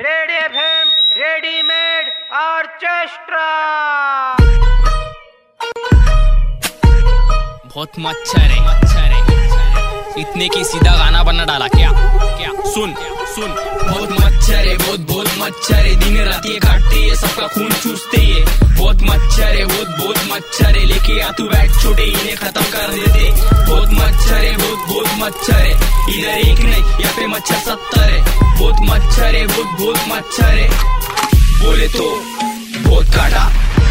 Red FM readymade orchestra बहुत मच्छर है मच्छर है। इतने की सीधा गाना बना डाला क्या? क्या? सुन सुन। बहुत मच्छर है, बहुत बहुत मच्छर है। दिन रात ये काटते है, सबका खून चूसते है। बहुत मच्छर है, बहुत बहुत मच्छर है। लेके आ तू बैठ, छोटे इन्हें खत्म कर देते बहुत मच्छर है, बहुत बहुत मच्छर है। इधर एक नहीं, यहाँ पे मच्छर सत्तर है। बहुत मच्छर। बोले तो बहुत काटा।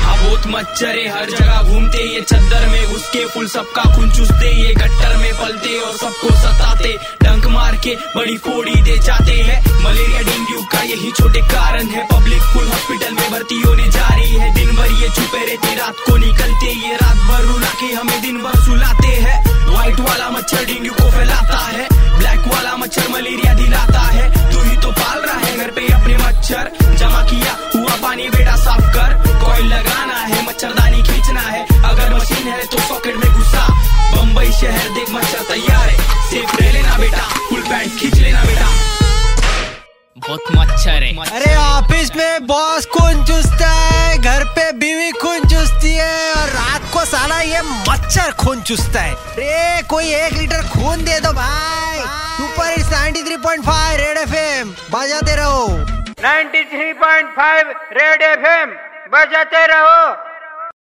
हाँ बहुत मच्छर। हर जगह घूमते ये चद्दर में। उसके फूल सबका खून चूसते, ये गट्टर में पलते और सबको सताते। डंक मार के बड़ी फोड़ी दे जाते हैं। मलेरिया डेंगू का यही छोटे कारण है। पब्लिक फुल हॉस्पिटल में भर्ती होने जा रही है। दिन भर ये छुपे रहते, रात को निकलते। ये रात भर रुला के हमें दिन भर सुलाते हैं। व्हाइट वाला मच्छर डेंगू खींचना है। अगर मशीन है तो सॉकेट में घुसा। बम्बई शहर देख मच्छर तैयार है। सेफ़ रह लेना बेटा फुल पैंट खींच लेना बेटा। बहुत मच्छर है। अरे ऑफ़िस में बॉस खून चूसता है घर पे बीवी खून चूसती है और रात को साला ये मच्छर खून चूसता है। रे कोई एक लीटर खून दे दो भाई। सुपर हिट्स 93.5 रेड एफएम बजाते रहो। 93.5 रेड एफएम बजाते रहो।